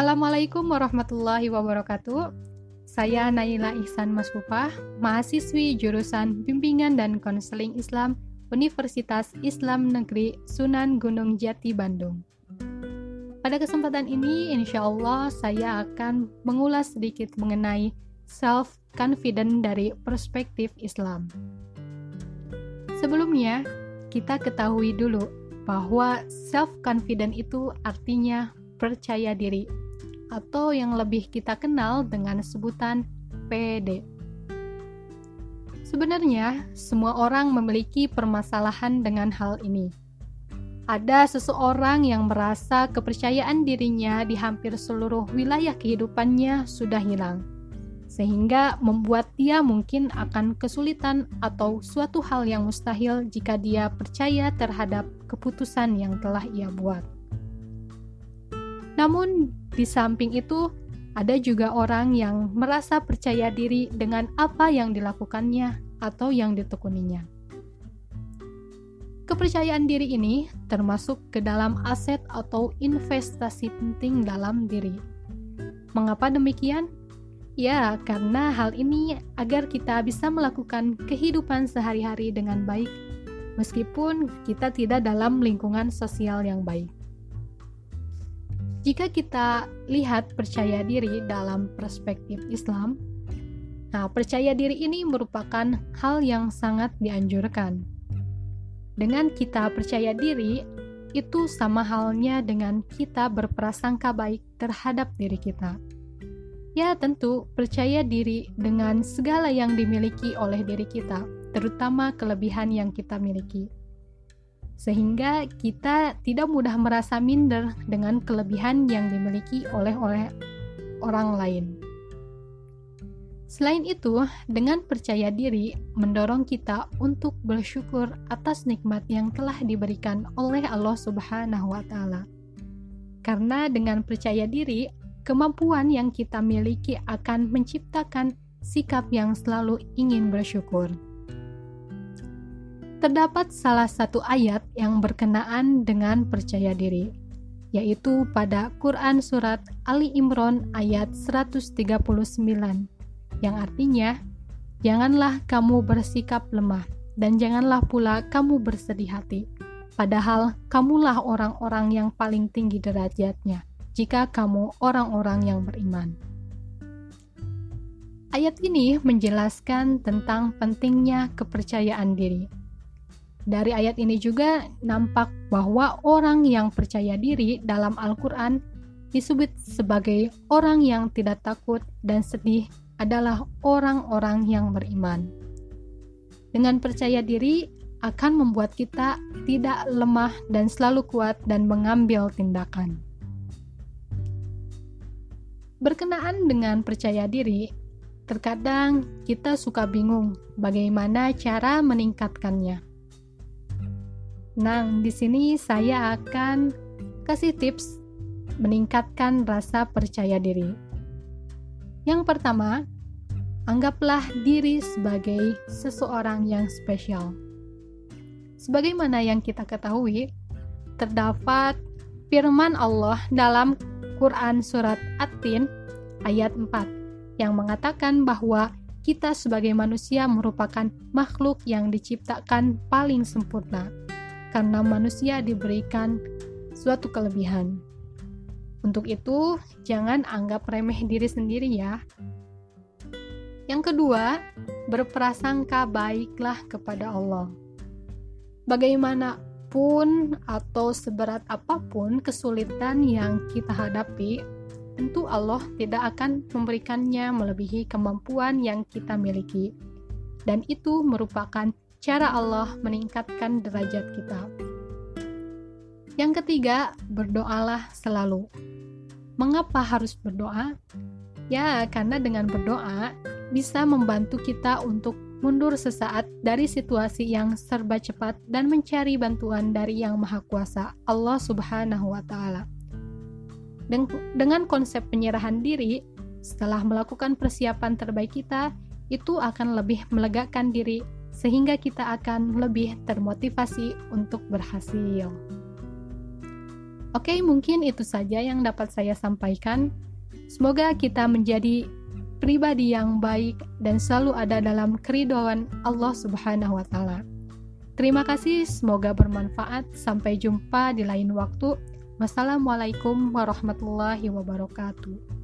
Assalamualaikum warahmatullahi wabarakatuh. Saya Naila Ihsan Masfufah, mahasiswi jurusan Bimbingan dan Konseling Islam Universitas Islam Negeri Sunan Gunung Jati Bandung. Pada kesempatan ini, insya Allah saya akan mengulas sedikit mengenai self-confident dari perspektif Islam. Sebelumnya, kita ketahui dulu bahwa self-confident itu artinya percaya diri atau yang lebih kita kenal dengan sebutan PD. Sebenarnya, semua orang memiliki permasalahan dengan hal ini. Ada seseorang yang merasa kepercayaan dirinya di hampir seluruh wilayah kehidupannya sudah hilang, sehingga membuat dia mungkin akan kesulitan atau suatu hal yang mustahil jika dia percaya terhadap keputusan yang telah ia buat. Namun, di samping itu, ada juga orang yang merasa percaya diri dengan apa yang dilakukannya atau yang ditekuninya. Kepercayaan diri ini termasuk ke dalam aset atau investasi penting dalam diri. Mengapa demikian? Ya, karena hal ini agar kita bisa melakukan kehidupan sehari-hari dengan baik, meskipun kita tidak dalam lingkungan sosial yang baik. Jika kita lihat percaya diri dalam perspektif Islam, nah percaya diri ini merupakan hal yang sangat dianjurkan. Dengan kita percaya diri, itu sama halnya dengan kita berprasangka baik terhadap diri kita. Ya, tentu percaya diri dengan segala yang dimiliki oleh diri kita, terutama kelebihan yang kita miliki sehingga kita tidak mudah merasa minder dengan kelebihan yang dimiliki oleh oleh orang lain. Selain itu, dengan percaya diri mendorong kita untuk bersyukur atas nikmat yang telah diberikan oleh Allah Subhanahu wa taala. Karena dengan percaya diri, kemampuan yang kita miliki akan menciptakan sikap yang selalu ingin bersyukur terdapat salah satu ayat yang berkenaan dengan percaya diri, yaitu pada Quran Surat Ali Imran ayat 139, yang artinya, Janganlah kamu bersikap lemah, dan janganlah pula kamu bersedih hati, padahal kamulah orang-orang yang paling tinggi derajatnya, jika kamu orang-orang yang beriman. Ayat ini menjelaskan tentang pentingnya kepercayaan diri dari ayat ini juga nampak bahwa orang yang percaya diri dalam Al-Quran disebut sebagai orang yang tidak takut dan sedih adalah orang-orang yang beriman. Dengan percaya diri akan membuat kita tidak lemah dan selalu kuat dan mengambil tindakan. Berkenaan dengan percaya diri, terkadang kita suka bingung bagaimana cara meningkatkannya Nah, di sini saya akan kasih tips meningkatkan rasa percaya diri. Yang pertama, anggaplah diri sebagai seseorang yang spesial. Sebagaimana yang kita ketahui, terdapat firman Allah dalam Quran surat At-Tin ayat 4 yang mengatakan bahwa kita sebagai manusia merupakan makhluk yang diciptakan paling sempurna karena manusia diberikan suatu kelebihan. Untuk itu, jangan anggap remeh diri sendiri ya. Yang kedua, berprasangka baiklah kepada Allah. Bagaimanapun atau seberat apa pun kesulitan yang kita hadapi, tentu Allah tidak akan memberikannya melebihi kemampuan yang kita miliki. Dan itu merupakan cara Allah meningkatkan derajat kita. Yang ketiga, berdoalah selalu. Mengapa harus berdoa? Ya, karena dengan berdoa bisa membantu kita untuk mundur sesaat dari situasi yang serba cepat dan mencari bantuan dari Yang Maha Kuasa, Allah Subhanahu wa Ta'ala. Dengan konsep penyerahan diri, setelah melakukan persiapan terbaik kita, itu akan lebih melegakan diri sehingga kita akan lebih termotivasi untuk berhasil. Oke, mungkin itu saja yang dapat saya sampaikan. Semoga kita menjadi pribadi yang baik dan selalu ada dalam keridhaan Allah Subhanahu wa taala. Terima kasih, semoga bermanfaat. Sampai jumpa di lain waktu. Wassalamualaikum warahmatullahi wabarakatuh.